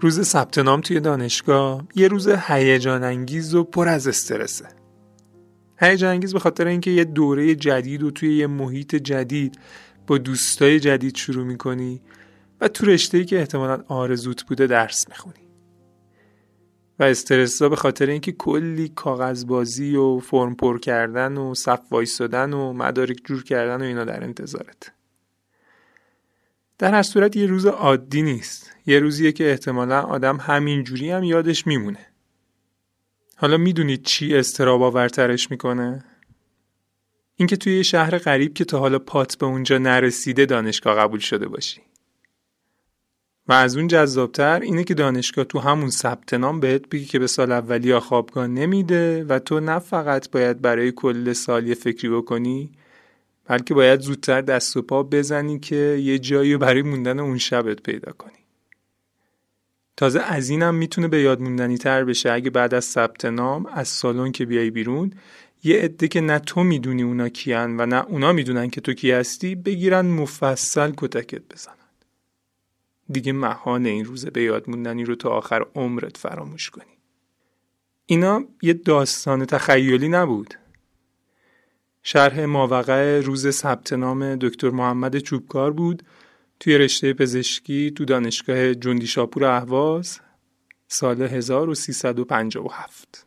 روز ثبت نام توی دانشگاه یه روز هیجان انگیز و پر از استرسه. هیجان انگیز به خاطر اینکه یه دوره جدید و توی یه محیط جدید با دوستای جدید شروع می‌کنی و تو رشته‌ای که احتمالا آرزوت بوده درس می‌خونی. و استرس به خاطر اینکه کلی کاغذبازی و فرم پر کردن و صف وایستادن و مدارک جور کردن و اینا در انتظارت. در هر صورت یه روز عادی نیست. یه روزیه که احتمالا آدم همینجوری هم یادش میمونه. حالا می‌دونید چی استراب آورترش می‌کنه؟ اینکه توی یه شهر غریب که تا حالا پات به اونجا نرسیده دانشگاه قبول شده باشی. و از اون جذابتر اینه که دانشگاه تو همون ثبت نام بهت بگی که به سال اولی خوابگاه نمیده و تو نه فقط باید برای کل سال یه فکری بکنی بلکه باید زودتر دست و پا بزنی که یه جایی برای موندن اون شبت پیدا کنی. تازه از اینم می‌تونه به یاد موندنی تر بشه. اگه بعد از ثبت نام از سالن که بیای بیرون یه عده که نه تو می‌دونی اونا کیان و نه اونا می‌دونن که تو کی هستی بگیرن مفصل کتکت بزنن. دیگه محال این روزه به یاد موندنی رو تا آخر عمرت فراموش کنی. اینا یه داستان تخیلی نبود. شرح ماوقع روز ثبت نام دکتر محمد چوبکار بود. توی رشته پزشکی تو دانشگاه جندی شاپور اهواز سال 1357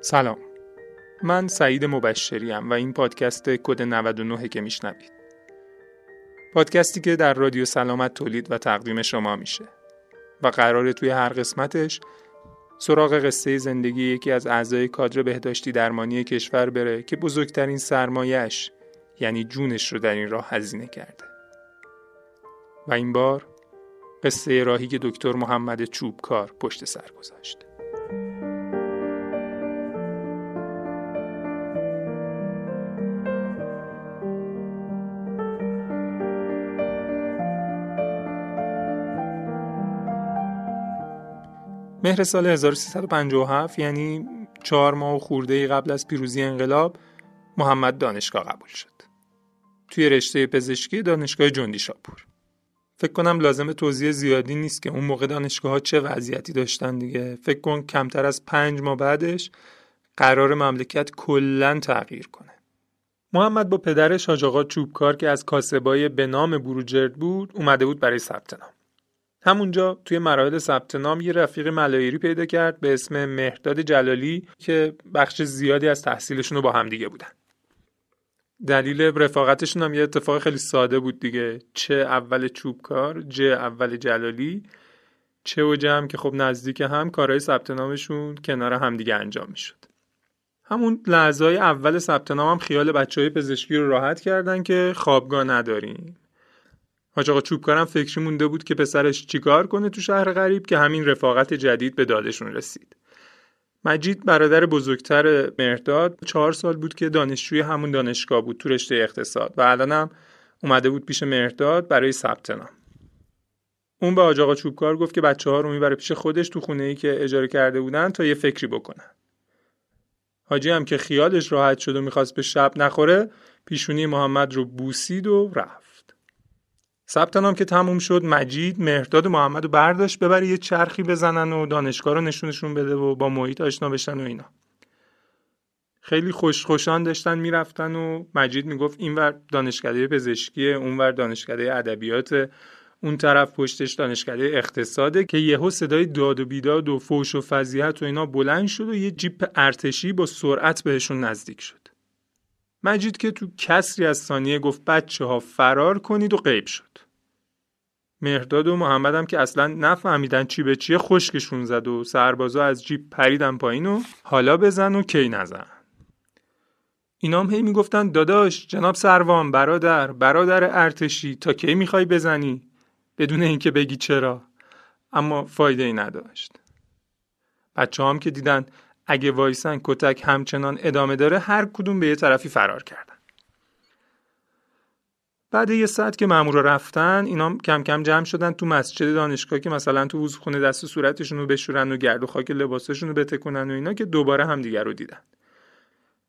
سلام. من سعید مبشریم و این پادکست کد 99 که میشنوید. پادکستی که در رادیو سلامت تولید و تقدیم شما میشه و قراره توی هر قسمتش سراغ قصه زندگی یکی از اعضای کادر بهداشتی درمانی کشور بره که بزرگترین سرمایش یعنی جونش رو در این راه هزینه کرده. و این بار قصه راهی که دکتر محمد چوبکار پشت سر گذاشته. مهر سال 1357 یعنی چهار ماه و خورده قبل از پیروزی انقلاب محمد دانشگاه قبول شد. توی رشته پزشکی دانشگاه جندی شاپور. فکر کنم لازم توضیح زیادی نیست که اون موقع دانشگاه ها چه وضعیتی داشتن دیگه. فکر کن کمتر از پنج ماه بعدش قرار مملکت کلا تغییر کنه. محمد با پدرش حاج آقا چوبکار که از کاسبای به نام بروجرد بود اومده بود برای ثبت نام. همونجا توی مراحل ثبت نام یه رفیق ملایری پیدا کرد به اسم مهداد جلالی که بخش زیادی از تحصیلشون رو با هم دیگه بودن. دلیل رفاقتشون هم یه اتفاق خیلی ساده بود دیگه. چه اول چوبکار جه اول جلالی چه و هم که خب نزدیک هم کارهای ثبت نامشون کنار همدیگه انجام می‌شد. همون لحظه اول ثبت هم خیال بچه های پزشکی رو راحت کردن که خوابگاه نداریم. حاج آقا چوبکارم فکری مونده بود که پسرش چیکار کنه تو شهر غریب که همین رفاقت جدید به دادشون رسید. مجید برادر بزرگتر مرداد چهار سال بود که دانشجوی همون دانشگاه بود تو رشته اقتصاد و الانم اومده بود پیش مرداد برای ثبت نام. اون به حاج آقا چوبکار گفت که بچه ها رو می‌بره پیش خودش تو خونه ای که اجاره کرده بودن تا یه فکری بکنن. حاجی هم که خیالش راحت شد و می‌خواست به شب نخوره پیشونی محمد رو بوسید و رفت. ثبت نام که تموم شد مجید مهرداد محمد رو برداشت ببره یه چرخی بزنن و دانشگاه رو نشونشون بده و با محیط آشنا بشن و اینا. خیلی خوش خوشان داشتن می‌رفتن و مجید می‌گفت اینور دانشکده پزشکی اونور دانشکده ادبیات اون طرف پشتش دانشکده اقتصاده که یهو صدای داد و بیداد و فوش و فضیحت و اینا بلند شد و یه جیپ ارتشی با سرعت بهشون نزدیک شد. مجید که تو کسری از ثانیه گفت بچه ها فرار کنید و غیب شد. مهرداد و محمد هم که اصلا نفهمیدن چی به چیه خشکشون زد و سربازا از جیب پریدن پایین و حالا بزن و کی نزن. اینا هم هی می‌گفتن داداش جناب سروان برادر برادر ارتشی تا کی می‌خوای بزنی؟ بدون اینکه بگی چرا. اما فایده ای نداشت. بچه هم که دیدن اگه وایسن کتک همچنان ادامه داره هر کدوم به یه طرفی فرار کردن. بعد یه ساعت که مامورا رفتن اینا کم کم جمع شدن تو مسجد دانشگاه که مثلا تو خونه دست و صورتشون رو بشورن و گرد و خاک لباسشون رو بتکنن و اینا که دوباره هم دیگر رو دیدن.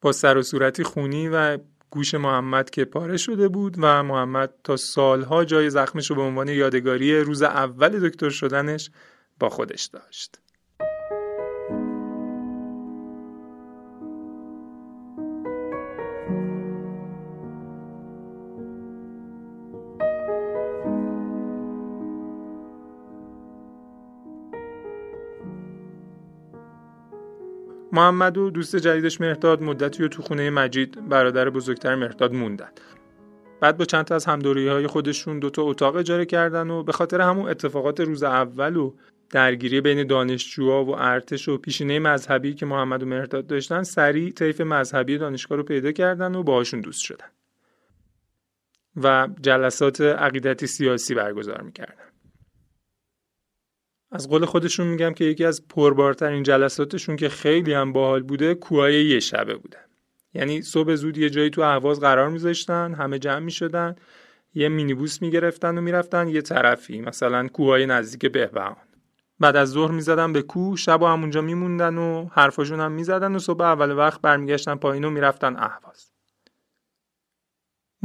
با سر و صورتی خونی و گوش محمد که پاره شده بود و محمد تا سالها جای زخمش رو به عنوان یادگاری روز اول دکتر شدنش با خودش داشت. محمد و دوست جدیدش مهداد مدتی رو تو خونه مجید برادر بزرگتر مهداد موندن. بعد با چند تا از همدوری های خودشون دوتا اتاق اجاره کردن و به خاطر همون اتفاقات روز اول و درگیری بین دانشجوها و ارتش و پیشینه مذهبی که محمد و مهرداد داشتن سریع طیف مذهبی دانشگاه رو پیدا کردن و باهاشون دوست شدن. و جلسات عقیدتی سیاسی برگزار می‌کردن. از قول خودشون میگم که یکی از پربارترین جلساتشون که خیلی هم باحال بوده کوهای یه شبه بوده. یعنی صبح زود یه جایی تو اهواز قرار میذاشتن همه جمع می‌شدن یه مینیبوس می‌گرفتن و می‌رفتن یه طرفی مثلا کوهای نزدیک بهبهان. بعد از ظهر می‌زدن به کوه شب و همونجا میموندن و حرفاشون هم می‌زدن و صبح اول وقت برمیگشتن پایین و می‌رفتن اهواز.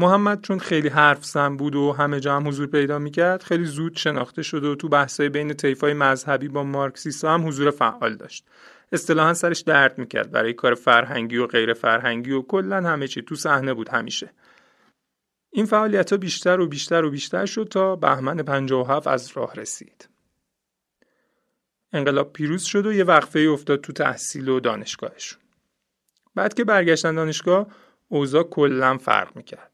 محمد چون خیلی حرف زن بود و همه جا هم حضور پیدا می‌کرد خیلی زود شناخته شد و تو بحثای بین طیفای مذهبی با مارکسیستا هم حضور فعال داشت. اصطلاحا سرش درد می‌کرد برای کار فرهنگی و غیر فرهنگی و کلا همه چی تو صحنه بود همیشه. این فعالیت ها بیشتر و بیشتر و بیشتر شد تا بهمن 57 از راه رسید. انقلاب پیروز شد و یه وقفه افتاد تو تحصیل و دانشگاهشون. بعد که برگشتن دانشگاه اوضاع کلا فرق می‌کرد.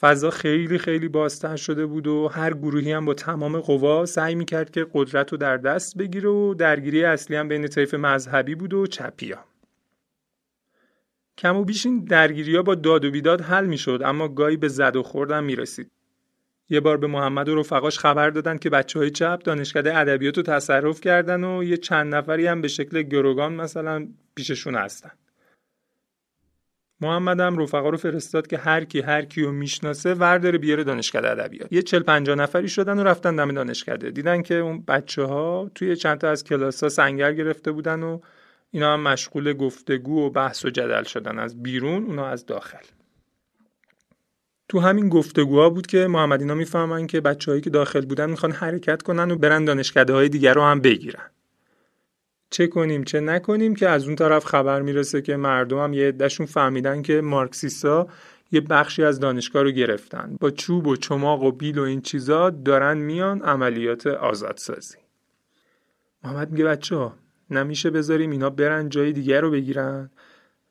فضا خیلی خیلی بازتر شده بود و هر گروهی هم با تمام قوا سعی می‌کرد که قدرت رو در دست بگیره و درگیری اصلی هم بین طیف مذهبی بود و چپیا. کم و بیش این درگیری ها با داد و بیداد حل می‌شد اما گاهی به زد و خوردم می‌رسید. یه بار به محمد و رفقاش خبر دادن که بچه های چپ دانشکده ادبیات رو تصرف کردن و یه چند نفری هم به شکل گروگان مثلا پیششون هستن. محمد هم رفقا رو فرستاد که هر کی هر کیو می‌شناسه ورداره بیاره دانشکده ادبیات. یه 40 50 نفری شدن و رفتن دم دانشکده. دیدن که اون بچه ها توی چند تا از کلاس ها سنگر گرفته بودن و اینا هم مشغول گفتگو و بحث و جدل شدن. از بیرون اونا از داخل. تو همین گفتگوها بود که محمد اینا می‌فهمن که بچههایی که داخل بودن می‌خوان حرکت کنن و برن دانشکده های دیگر رو هم بگیرن. چه کنیم چه نکنیم که از اون طرف خبر می‌رسه که مردم هم یه عدهشون فهمیدن که مارکسیستا یه بخشی از دانشگاه رو گرفتن. با چوب و چماق و بیل و این چیزا دارن میان عملیات آزادسازی. محمد میگه بچه ها نمیشه بذاریم اینا برن جای دیگر رو بگیرن؟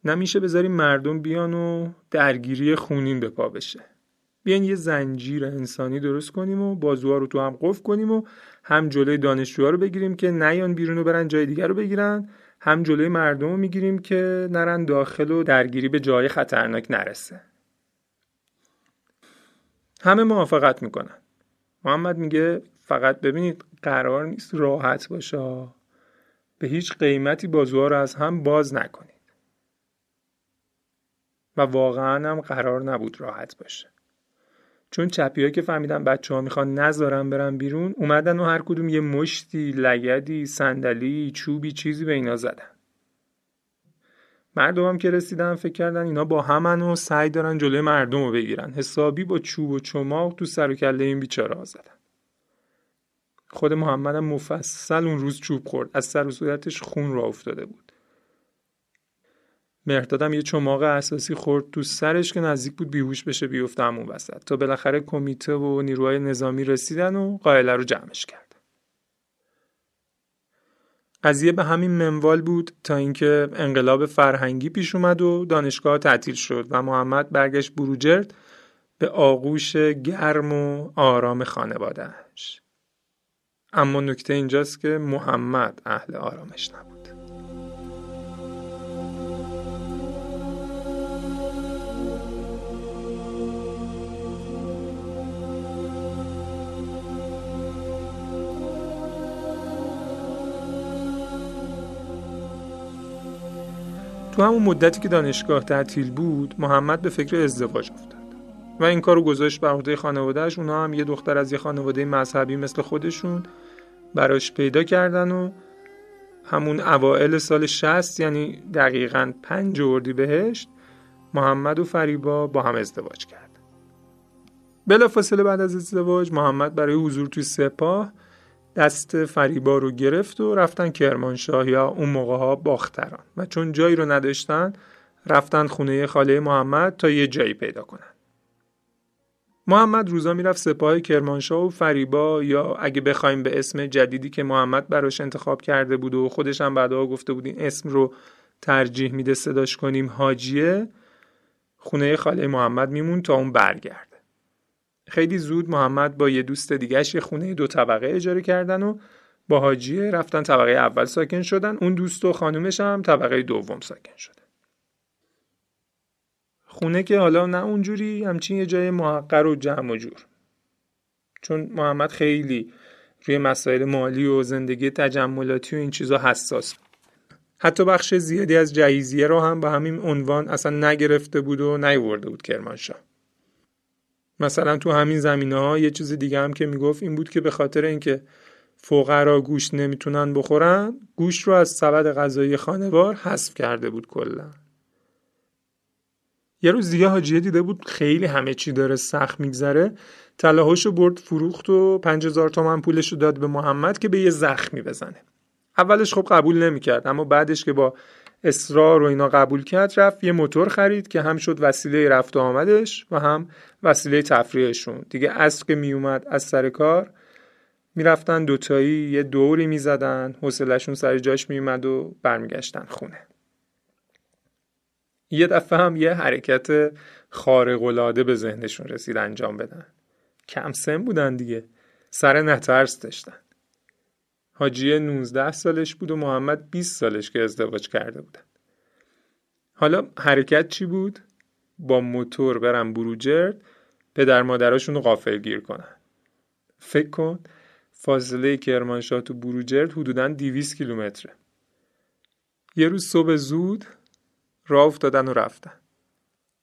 نمیشه بذاریم مردم بیان و درگیری خونین به پا بشه؟ بیاین یه زنجیر انسانی درست کنیم و بازوها رو تو هم قفل کنیم و هم جلوی دانشجوها رو بگیریم که نیان بیرون و برن جای دیگر رو بگیرن. هم جلوی مردم رو می‌گیریم که نرن داخل و درگیری به جای خطرناک نرسه. همه موافقت می‌کنن. محمد میگه فقط ببینید قرار نیست راحت باشه. به هیچ قیمتی بازوها رو از هم باز نکنید. و واقعا هم قرار نبود راحت باشه. چون چپی که فهمیدن بچه ها می‌خوان نذارن برن بیرون اومدن و هر کدوم یه مشتی لگدی صندلی چوبی چیزی به اینا زدن. مردم هم که رسیدن فکر کردن اینا با همن و سعی دارن جلوی مردم رو بگیرن. حسابی با چوب و چماق تو سر و کله این بیچاره زدن. خود محمد مفصل اون روز چوب خورد. از سر و صورتش خون را افتاده بود. مهردادم یه چماق اساسی خورد تو سرش که نزدیک بود بیهوش بشه بیفته همون وسط. تا بالاخره کمیته و نیروهای نظامی رسیدن و قائله رو جمعش کرد. قضیه به همین منوال بود تا اینکه انقلاب فرهنگی پیش اومد و دانشگاه تعطیل شد و محمد برگشت بروجرد به آغوش گرم و آرام خانوادهش اما نکته اینجاست که محمد اهل آرامش نبود. تو همون مدتی که دانشگاه تعطیل بود محمد به فکر ازدواج افتاد. و این کارو گذاشت به عهده خانوادهش اونا هم یه دختر از یه خانواده مذهبی مثل خودشون براش پیدا کردن و همون اوائل سال 60 یعنی دقیقا پنج اردی بهشت محمد و فریبا با هم ازدواج کرد. بلا فاصله بعد از ازدواج محمد برای حضور توی سپاه دست فریبا رو گرفت و رفتن کرمانشاه یا اون موقع ها باختران. و چون جایی رو نداشتن رفتن خونه خاله محمد تا یه جایی پیدا کنن. محمد روزا می‌رفت سپاه کرمانشاه و فریبا یا اگه بخوایم به اسم جدیدی که محمد براش انتخاب کرده بود و خودش هم بعدها گفته بود این اسم رو ترجیح میده صداش کنیم حاجیه خونه خاله محمد میمون تا اون برگرده خیلی زود محمد با یه دوست دیگهش یه خونه دو طبقه اجاره کردن و با حاجیه رفتن طبقه اول ساکن شدن. اون دوست و خانومش هم طبقه دوم ساکن شدن. خونه که حالا نه اونجوری همچین یه جای محقر و جمع و جور. چون محمد خیلی روی مسائل مالی و زندگی تجملاتی و این چیزا حساس حتی بخش زیادی از جهیزیه رو هم به همین عنوان اصلا نگرفته بود و نیورده بود کرمانشاه. مثلا تو همین زمینه ها یه چیز دیگه هم که می‌گفت این بود که به خاطر اینکه فقرا گوشت نمی‌تونن بخورن گوشت رو از سبد غذایی خانوار حذف کرده بود کلا. یه روز دیگه حاجیه دیده بود خیلی همه چی داره سخت میگذره طلاهاشو برد فروخت و 5000 تومن پولش رو داد به محمد که به یه زخمی بزنه. اولش خب قبول نمی‌کرد اما بعدش که با اصرار و اینا قبول کرد رفت یه موتور خرید که هم شد وسیله رفت و آمدش و هم وسیله تفریحشون. دیگه اصر که میومد از سر کار می‌رفتن دوتایی یه دوری می‌زدن حوصلشون سر جاش میومد و برمیگشتن خونه. یه دفعه هم یه حرکت خارق‌العاده به ذهنشون رسید انجام بدن. کم سن بودن دیگه. سر نترس داشتن. حاجی 19 سالش بود و محمد 20 سالش که ازدواج کرده بودن. حالا حرکت چی بود؟ با موتور برن بروجرد پدر مادراشون رو غافل گیر کنن. فکر کن فاصله کرمانشاه تو بروجرد حدودا 200 کیلومتره. یه روز صبح زود راه افتادن و رفتن.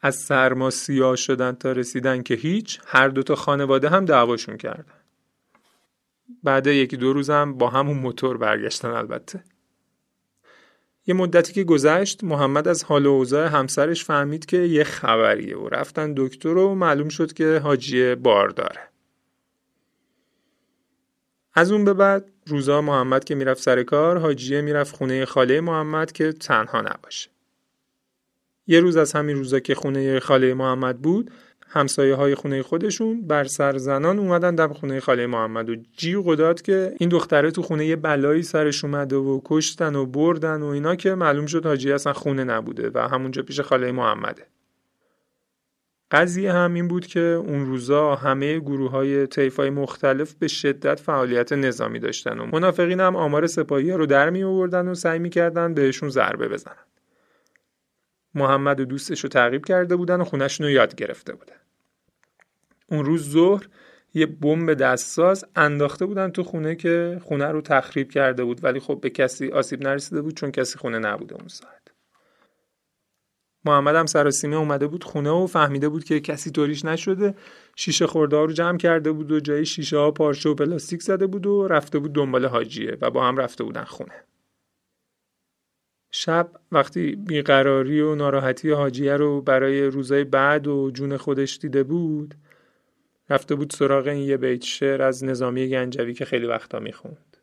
از سرما سیاه شدن تا رسیدن که هیچ هر دوتا خانواده هم دعواشون کردن. بعد یکی دو روزم با همون موتور برگشتن البته. یه مدتی که گذشت محمد از حال و اوضاع همسرش فهمید که یه خبریه و رفتن دکتر و معلوم شد که حاجی بار داره. از اون به بعد روزا محمد که می‌رفت سر کار حاجیه می‌رفت خونه خاله محمد که تنها نباشه. یه روز از همین روزا که خونه خاله محمد بود همسایه های خونه خودشون بر سر زنان اومدن در خونه خاله محمد و جیغ داد که این دختره تو خونه یه بلایی سرش اومده و کشتن و بردن و اینا که معلوم شد حاجی اصلا خونه نبوده و همونجا پیش خاله محمده. قضیه هم این بود که اون روزا همه گروه های مختلف به شدت فعالیت نظامی داشتن و منافقین هم آمار سپاهی رو در می آوردن و سعی می‌کردن بهشون ضربه بزنن. محمد و دوستش رو تعقیب کرده بودن و خونشون رو یاد گرفته بودن. اون روز ظهر یه بمب دستساز انداخته بودن تو خونه که خونه رو تخریب کرده بود ولی خب به کسی آسیب نرسیده بود چون کسی خونه نبوده اون ساعت. محمد هم سراسیمه اومده بود خونه و فهمیده بود که کسی طوریش نشده. شیشه خورده رو جمع کرده بود و جای شیشه ها پارچه و پلاستیک زده بود و رفته بود دنبال حاجیه و با هم رفته بودن خونه. شب وقتی بیقراری و ناراحتی حاجیه رو برای روزای بعد و جون خودش دیده بود رفته بود سراغ این یه بیت شعر از نظامی گنجوی که خیلی وقتا می‌خوند.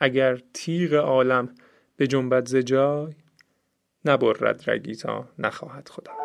اگر تیغ عالم به جنبت زجای نبرد رگی تا نخواهد خدا.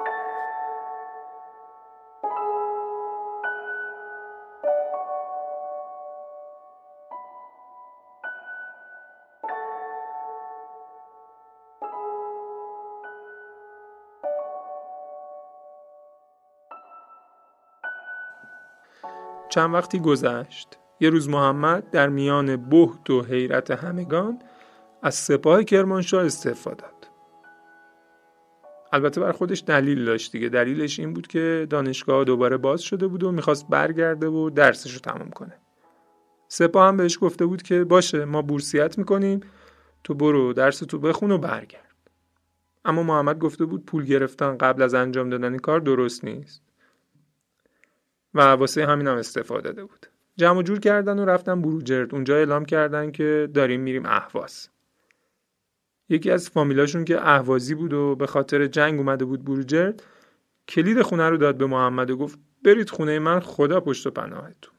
چند وقتی گذشت یه روز محمد در میان بهت و حیرت همگان از سپاه کرمانشاه استعفا داد. البته بر خودش دلیل داشت دیگه. دلیلش این بود که دانشگاه دوباره باز شده بود و می‌خواست برگرده و درسش رو تمام کنه. سپاه هم بهش گفته بود که باشه ما بورسیت می‌کنیم تو برو درس تو بخون و برگرد. اما محمد گفته بود پول گرفتن قبل از انجام دادن کار درست نیست. و واسه همین هم استفاده داده بود. جمع جور کردن و رفتن بروجرد اونجا اعلام کردن که داریم میریم اهواز. یکی از فامیلاشون که اهوازی بود و به خاطر جنگ اومده بود بروجرد کلید خونه رو داد به محمد و گفت برید خونه من خدا پشت و پناهتون.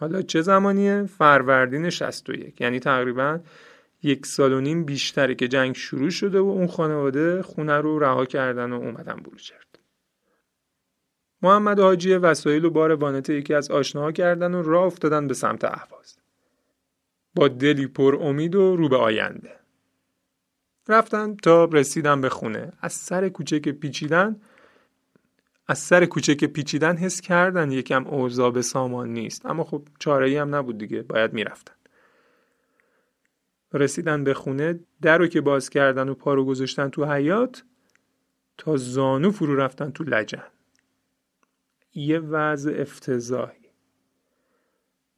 حالا چه زمانیه؟ فروردین 61 یعنی تقریبا یک سال و نیم بیشتره که جنگ شروع شده و اون خانواده خونه رو رها کردن و اومدن بروجرد محمد حاجی وسایل و بار وانت یکی از آشناها کردن و راه افتادن به سمت اهواز. با دلی پر امید و رو به آینده. رفتن تا رسیدن به خونه. از سر کوچه که پیچیدن از سر کوچه که پیچیدن حس کردن یکم اوضاع به سامان نیست. اما خب چاره هم نبود دیگه باید می‌رفتن. رسیدن به خونه در رو که باز کردن و پارو گذاشتن تو حیات تا زانو فرو رفتن تو لجن. یه وضع افتضاحی.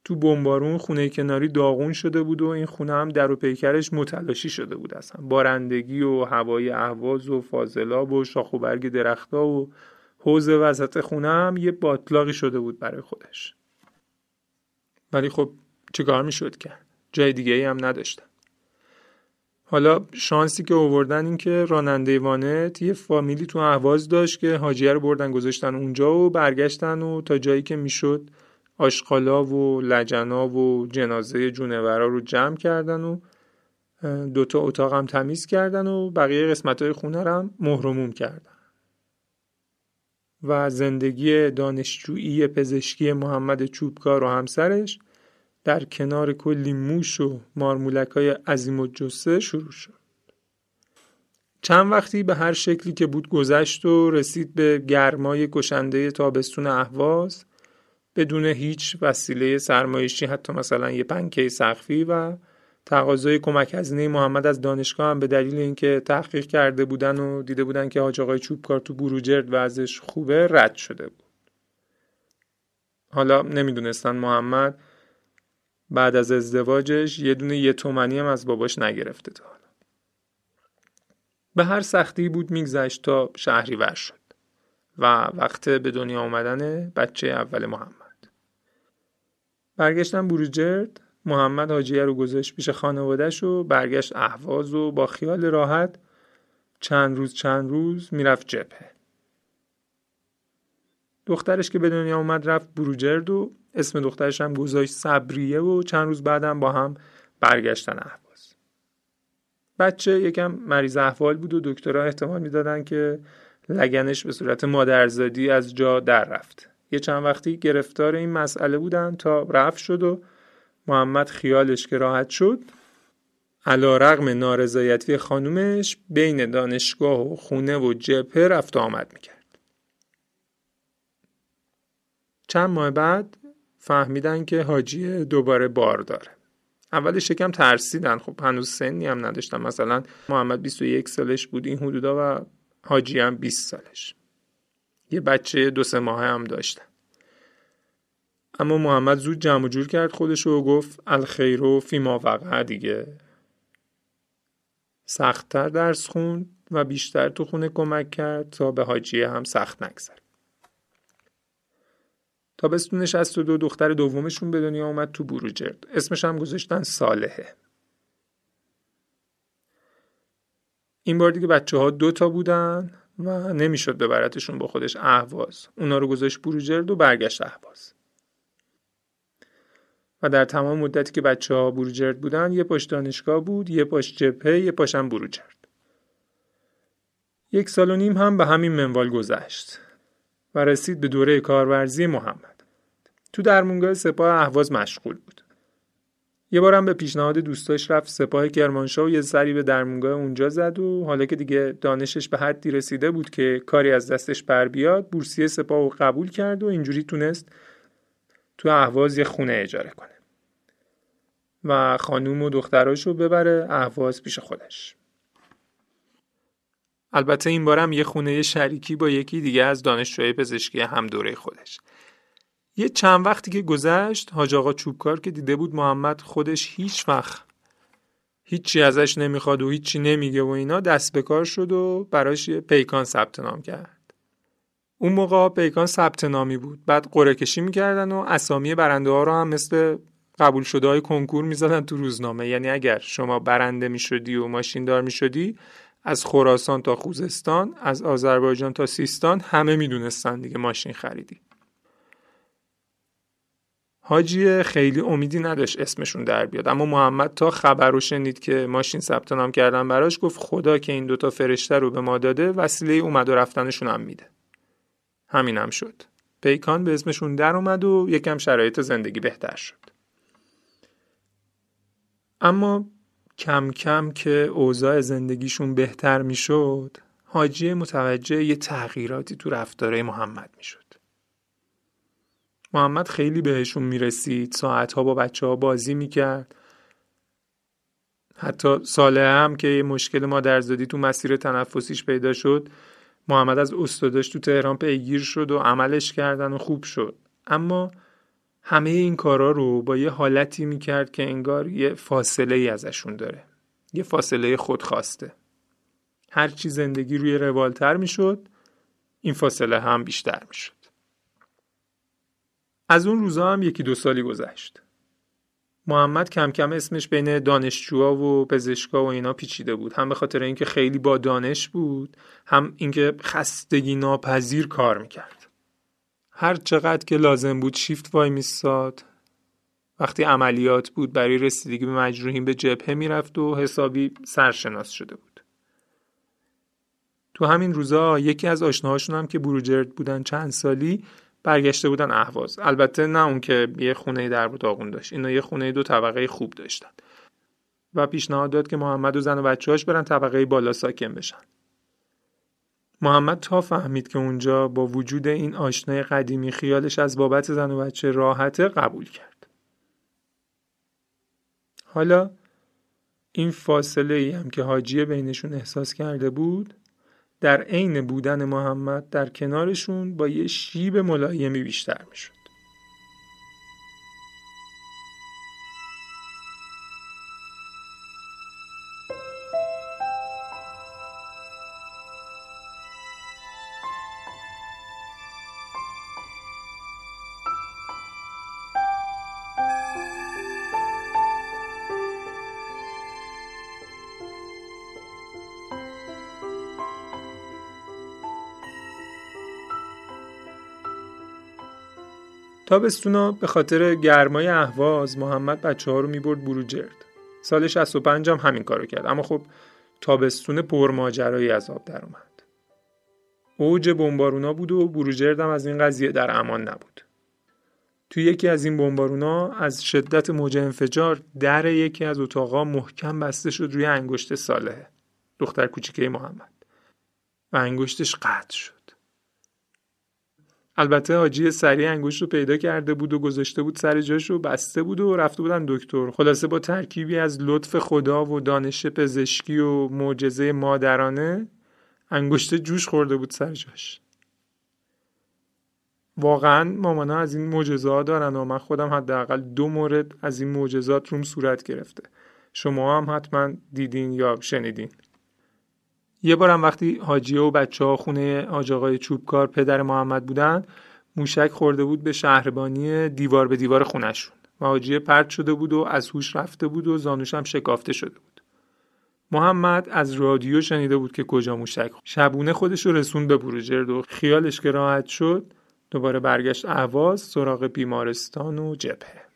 تو بمبارون خونه کناری داغون شده بود و این خونه هم در و پیکرش متلاشی شده بود اصلا. بارندگی و هوای اهواز و فاضلاب و شاخ و برگ درختا و حوز وسط خونه هم یه باطلاقی شده بود برای خودش. ولی خب چیکار می‌شد کرد؟ جای دیگه ای هم نداشتن. حالا شانسی که اووردن این که راننده وانت یه فامیلی تو اهواز داشت که حاجیه رو بردن گذاشتن اونجا و برگشتن و تا جایی که می‌شد آشقالا و لجنا و جنازه جونورا رو جمع کردن و دوتا اتاق هم تمیز کردن و بقیه قسمت های خونه هم مهرموم کردن. و زندگی دانشجویی پزشکی محمد چوبکار و همسرش در کنار کلی موش و مارمولک های عظیم و جسه شروع شد. چند وقتی به هر شکلی که بود گذشت و رسید به گرمای کشنده تابستون اهواز بدون هیچ وسیله سرمایشی حتی مثلا یه پنکه سقفی و تقاضای کمک هزینه محمد از دانشگاه هم به دلیل اینکه تحقیق کرده بودن و دیده بودن که حاج آقای چوبکار تو بروجرد ازش خوبه رد شده بود حالا نمی‌دونستن محمد بعد از ازدواجش یه دونه یه تومنی هم از باباش نگرفته تا حالا. به هر سختی بود میگذشت تا شهری ور شد و وقت به دنیا آمدن بچه اول محمد. برگشتن بروجرد محمد حاجیه رو گذاشت پیش خانوادهش و برگشت اهواز و با خیال راحت چند روز چند روز می‌رفت جبهه. دخترش که به دنیا اومد رفت بروجرد و اسم دخترش هم گذاشت صبریه و چند روز بعدم با هم برگشتن اهواز. بچه یکم مریض احوال بود و دکترها احتمال می‌دادن که لگنش به صورت مادرزادی از جا در رفت. یه چند وقتی گرفتار این مسئله بودن تا رفت شد و محمد خیالش که راحت شد. علا رغم نارضایتی خانومش بین دانشگاه و خونه و جبهه رفت آمد می‌کرد. چند ماه بعد فهمیدن که حاجی دوباره بار داره. اولش یکم ترسیدن. خب هنوز سنی هم نداشتن مثلا محمد 21 سالش بود این حدودا و حاجی هم 20 سالش. یه بچه دو سه ماه هم داشتن. اما محمد زود جمع جور کرد خودش و گفت الخیر و فیما وقع دیگه. سختتر درس خوند و بیشتر تو خونه کمک کرد تا به حاجیه هم سخت نگذر تابستون دو دختر دومشون به دنیا اومد تو بروجرد. اسمش هم گذاشتن صالحه. این بار دیگه بچه ها دو تا بودن و نمی‌شد ببرتشون با خودش اهواز. اونا رو گذاشت بروجرد و برگشت اهواز. و در تمام مدتی که بچه ها بروجرد بودن یه پاش دانشگاه بود یه پاش جبهه یه پاشم بروجرد. یک سال و نیم هم به همین منوال گذشت و رسید به دوره کارورزی محمد. تو درمونگاه سپاه اهواز مشغول بود. یه بارم به پیشنهاد دوستاش رفت سپاه کرمانشاه و یه سری به درمونگاه اونجا زد و حالا که دیگه دانشش به حدی رسیده بود که کاری از دستش بر بیاد بورسیه سپاه رو قبول کرد و اینجوری تونست تو اهواز یه خونه اجاره کنه. و خانوم و دختراشو ببره اهواز پیش خودش. البته این بارم یه خونه شریکی با یکی دیگه از دانشجوی پزشکی هم دوره خودش. یه چند وقتی که گذشت حاج آقا چوبکار که دیده بود محمد خودش هیچ وقت هیچی ازش نمی‌خواد و هیچی نمیگه و اینا دست به کار شد و براش یه پیکان ثبت نام کرد. اون موقع پیکان ثبت نامی بود. بعد قرعه کشی می‌کردن و اسامی برنده ها رو هم مثل قبول شده های کنکور می‌زدن تو روزنامه. یعنی اگر شما برنده می‌شدی و ماشین دار می‌شدی از خراسان تا خوزستان از آذربایجان تا سیستان همه می‌دونستن دیگه ماشین خریدی. حاجی خیلی امیدی نداشت اسمشون در بیاد. اما محمد تا خبر رو شنید که ماشین ثبت نام کردن براش گفت خدا که این دوتا فرشته رو به ما داده وسیله اومد و رفتنشون هم میده. همین هم شد. پیکان به اسمشون در اومد و یکم شرایط زندگی بهتر شد. اما کم کم که اوضاع زندگیشون بهتر می‌شد حاجی متوجه یه تغییراتی تو رفتاره محمد می‌شد. محمد خیلی بهشون می‌رسید. ساعتها با بچه ها بازی می‌کرد. حتی ساله هم که یه مشکل مادرزادی تو مسیر تنفسیش پیدا شد محمد از استاداش تو تهران پیگیر شد و عملش کردن و خوب شد. اما همه این کارا رو با یه حالتی می‌کرد که انگار یه فاصله ای ازشون داره. یه فاصله خودخواسته. هرچی زندگی روی روالتر می‌شد این فاصله هم بیشتر می‌شد. از اون روزا هم یکی دو سالی گذشت. محمد کم کم اسمش بین دانشجوها و پزشکا و اینا پیچیده بود. هم به خاطر اینکه خیلی با دانش بود هم اینکه خستگی ناپذیر کار می‌کرد. هر چقدر که لازم بود شیفت وای میستاد وقتی عملیات بود برای رسیدگی به مجروحین به جبهه می‌رفت و حسابی سرشناس شده بود. تو همین روزا یکی از آشناهاشون هم که بروجرد بودن چند سالی برگشته بودن اهواز. البته نه اون که یه خونه در بود آقون داشت. اینا یه خونه دو طبقه خوب داشتن. و پیشنهاد داد که محمد و زن و بچه‌هاش برن طبقه بالا ساکن بشن. محمد تا فهمید که اونجا با وجود این آشنای قدیمی خیالش از بابت زن و بچه راحته قبول کرد. حالا این فاصله ای هم که حاجی بینشون احساس کرده بود در عین بودن محمد در کنارشون با یه شیب ملایمی بیشتر می‌شد. تابستونا به خاطر گرمای اهواز محمد بچه ها رو می‌برد بروجرد سال 65 هم همین کارو کرد اما خب تابستون پرماجرایی از آب در اومد. اوج بمبارونا بود و بروجرد هم از این قضیه در امان نبود. توی یکی از این بمبارونا از شدت موج انفجار در یکی از اتاقا محکم بسته شد روی انگشت صالحه دختر کوچیکه محمد. و انگشتش قطع شد. البته حاجی سریع انگوش رو پیدا کرده بود و گذاشته بود سر جاش رو بسته بود و رفته بودن دکتر. خلاصه با ترکیبی از لطف خدا و دانش پزشکی و معجزه مادرانه انگشت جوش خورده بود سر جاش. واقعا مامانا از این معجزه ها دارن و من خودم حداقل دو مورد از این معجزات روم صورت گرفته. شما هم حتما دیدین یا شنیدین. یه بارم وقتی حاجیه و بچه ها خونه آجاقای چوبکار پدر محمد بودن موشک خورده بود به شهربانی دیوار به دیوار خونشون و حاجیه پرت شده بود و از هوش رفته بود و زانوش هم شکافته شده بود. محمد از رادیو شنیده بود که کجا موشک شبونه خودش رو رسون به بروجرد و خیالش که راحت شد دوباره برگشت اهواز سراغ بیمارستان و جبهه.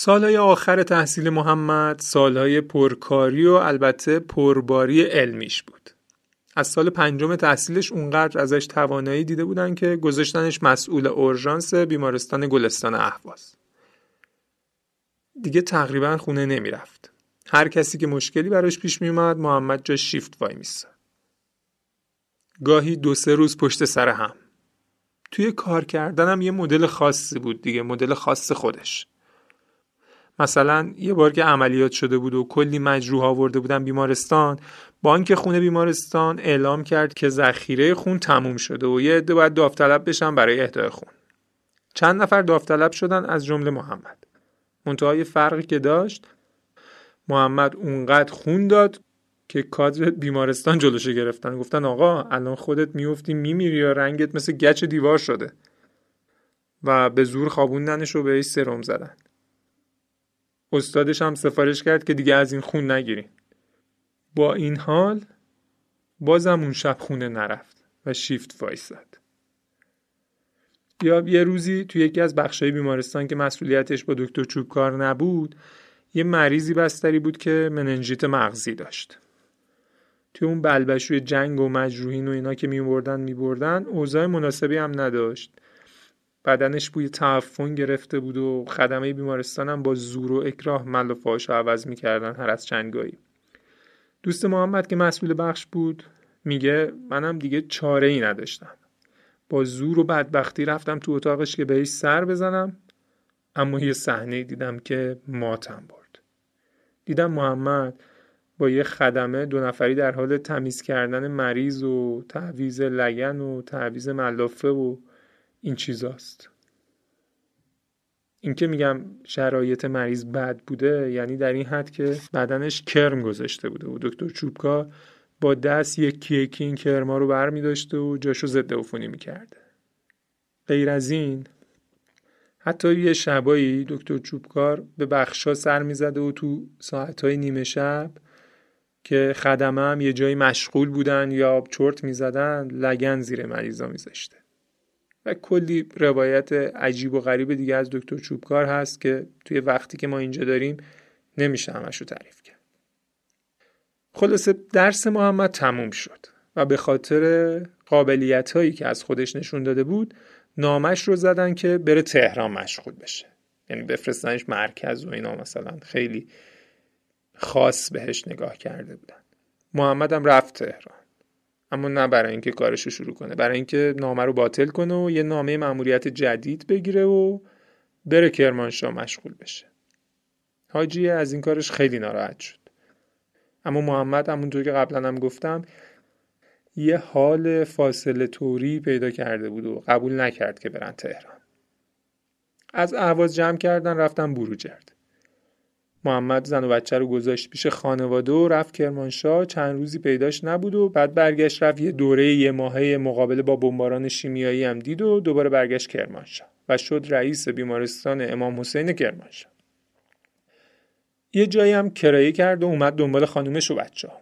سالهای آخر تحصیل محمد سالهای پرکاری و البته پرباری علمیش بود. از سال پنجم تحصیلش اونقدر ازش توانایی دیده بودن که گذاشتنش مسئول اورژانس بیمارستان گلستان اهواز. دیگه تقریبا خونه نمی‌رفت. هر کسی که مشکلی براش پیش میومد محمد جا شیفت وای میستاد. گاهی دو سه روز پشت سر هم. توی کار کردنم یه مدل خاصی بود دیگه مدل خاص خودش. مثلا یه بار که عملیات شده بود و کلی مجروح آورده بودن بیمارستان بانک خون بیمارستان اعلام کرد که ذخیره خون تموم شده و یه عده باید داوطلب بشن برای اهدای خون. چند نفر داوطلب شدن از جمله محمد. منتهای فرقی که داشت محمد اونقدر خون داد که کادر بیمارستان جلوشو گرفتن. گفتن آقا الان خودت میفتی میمیری یا رنگت مثل گچ دیوار شده. و به زور خوابوندنش رو بهش سرم زدن. استادش هم سفارش کرد که دیگه از این خون نگیرین با این حال بازم اون شب خونه نرفت و شیفت وایساد. یا یه روزی توی یکی از بخشای بیمارستان که مسئولیتش با دکتر چوبکار نبود یه مریضی بستری بود که مننژیت مغزی داشت. توی اون بلبشوی جنگ و مجروحین و اینا که میبردن میبردن اوضاع مناسبی هم نداشت. بدنش بوی تعفن گرفته بود و خدمه بیمارستان هم با زور و اکراه مل و عوض می‌کردن هر از چندگاهی دوست محمد که مسئول بخش بود میگه منم دیگه چاره ای نداشتم. با زور و بدبختی رفتم تو اتاقش که بهش سر بزنم اما یه صحنه دیدم که ماتم برد. دیدم محمد با یه خدمه دو نفری در حال تمیز کردن مریض و تعویز لگن و تعویز ملافه و این چیزاست این که میگم شرایط مریض بد بوده یعنی در این حد که بدنش کرم گذاشته بوده و دکتر چوبکا با دست یکی یکی این کرما رو بر می داشته و جاشو ضد عفونی می کرده. غیر از این حتی یه شبایی دکتر چوبکار به بخشا سر می‌زده و تو ساعتهای نیمه شب که خدمه هم یه جایی مشغول بودن یا چرت می‌زدن لگن زیر مریضا میذاشته کلی روایت عجیب و غریب دیگه از دکتر چوبکار هست که توی وقتی که ما اینجا داریم نمیشه همش رو تعریف کرد. خلاصه درس محمد تموم شد و به خاطر قابلیت هایی که از خودش نشون داده بود نامش رو زدن که بره تهران مشغول بشه. یعنی بفرستنش مرکز و اینا مثلا خیلی خاص بهش نگاه کرده بودن. محمد هم رفت تهران. اما نه برای اینکه کارش رو شروع کنه برای اینکه نامه رو باطل کنه و یه نامه مأموریت جدید بگیره و بره کرمانشاه مشغول بشه. حاجی از این کارش خیلی ناراحت شد. اما محمد همونطور که قبلا هم گفتم یه حال فاصله توری پیدا کرده بود و قبول نکرد که برن تهران. از اهواز جمع کردن رفتن بروجرد. محمد زن و بچه رو گذاشت پیش خانواده و رفت کرمانشاه چند روزی پیداش نبود و بعد برگشت رفت یه دوره یه ماهه مقابله با بمباران شیمیایی هم دید و دوباره برگشت کرمانشاه و شد رئیس بیمارستان امام حسین کرمانشاه یه جایی هم کرایه کرد و اومد دنبال خانومش و بچه ها.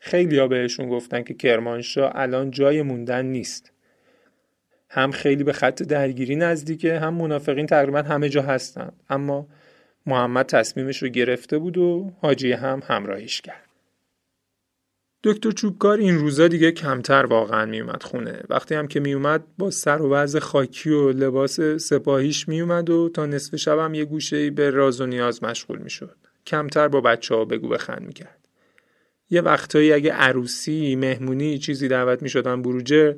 خیلی ها بهشون گفتن که کرمانشاه الان جای موندن نیست. هم خیلی به خط درگیری نزدیکه هم منافقین تقریبا همه جا هستن اما محمد تصمیمش رو گرفته بود و حاجی هم همراهیش کرد. دکتر چوبکار این روزا دیگه کمتر واقعا میومد خونه. وقتی هم که میومد با سر و وضع خاکی و لباس سپاهیش میومد و تا نصف شب هم یه گوشه به راز و نیاز مشغول می‌شد. کمتر با بچه ها بگو بخند می‌کرد. یه وقتایی اگه عروسی مهمونی چیزی دعوت می‌شدن بروجه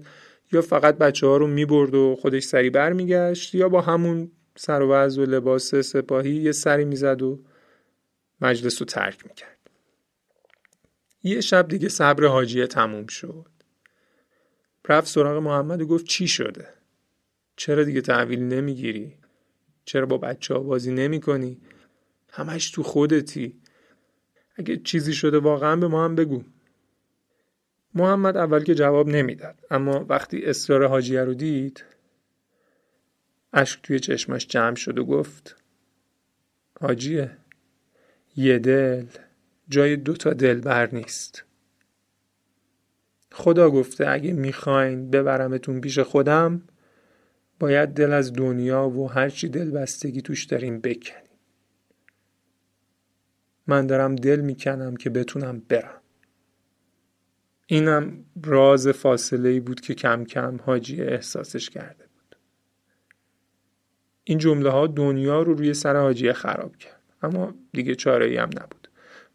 یا فقط بچه ها رو می‌برد و خودش سری برمیگشت یا با همون سر و و لباس سپاهی یه سری می‌زد و مجلس رو ترک می‌کرد. یه شب دیگه صبر حاجیه تموم شد. رفت سراغ محمد و گفت چی شده؟ چرا دیگه تحویل نمی‌گیری؟ چرا با بچه ها بازی نمی کنی همش تو خودتی. اگه چیزی شده واقعا به ما هم بگو. محمد اول که جواب نمی‌داد اما وقتی اصرار حاجیه رو دید اشک توی چشمش جمع شد و گفت حاجیه یه دل جای دو تا دلبر نیست. خدا گفته اگه می‌خواین ببرمتون پیش خودم باید دل از دنیا و هرچی دل بستگی توش داریم بکنیم من دارم دل می‌کنم که بتونم برم. اینم راز فاصله ای بود که کم کم حاجی احساسش کرده. این جمله ها دنیا رو روی سر حاجی خراب کرد. اما دیگه چاره ای هم نبود.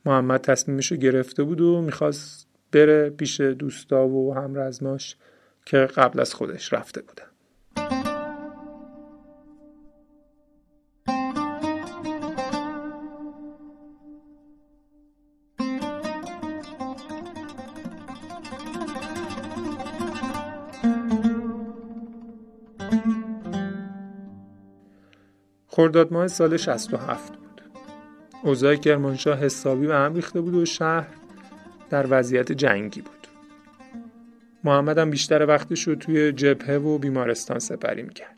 محمد تصمیمش رو گرفته بود و می‌خواست بره پیش دوستا و همرزماش که قبل از خودش رفته بودن. خرداد ماه سال 67 اوضاع کرمانشاه حسابی به هم ریخته بود و شهر در وضعیت جنگی بود. محمد هم بیشتر وقتش رو توی جبهه و بیمارستان سپری می‌کرد.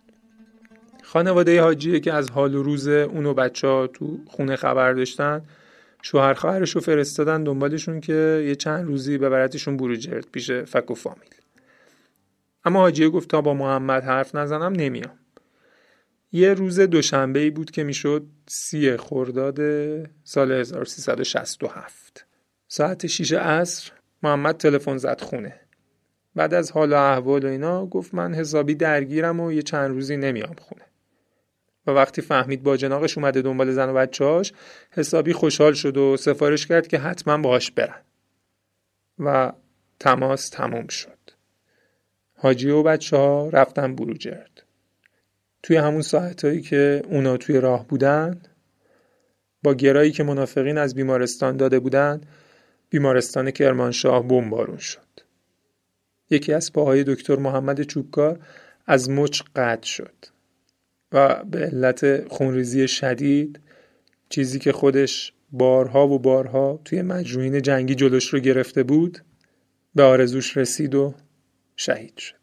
خانواده حاجیه که از حال و روز اون و بچه ها تو خونه خبر داشتن شوهر خواهرش رو فرستادن دنبالشون که یه چند روزی ببرتشون بروجرد پیش فک و فامیل. اما حاجیه گفت تا با محمد حرف نزنم نمیام. یه روز دوشنبه ای بود که می‌شد سی خرداد سال 1367 ساعت 6 عصر محمد تلفن زد خونه. بعد از حال و احوال و اینا گفت من حسابی درگیرم و یه چند روزی نمیام خونه. و وقتی فهمید با جناقش اومده دنبال زن و بچهاش حسابی خوشحال شد و سفارش کرد که حتما باهاش برن. و تماس تموم شد. حاجی و بچه ها رفتن بروجرد توی همون ساعتهایی که اونا توی راه بودن با گرایی که منافقین از بیمارستان داده بودن بیمارستان کرمانشاه بمبارون شد. یکی از پاهای دکتر محمد چوبکار از مچ قطع شد و به علت خونریزی شدید چیزی که خودش بارها و بارها توی مجروحین جنگی جلوش رو گرفته بود به آرزوش رسید و شهید شد.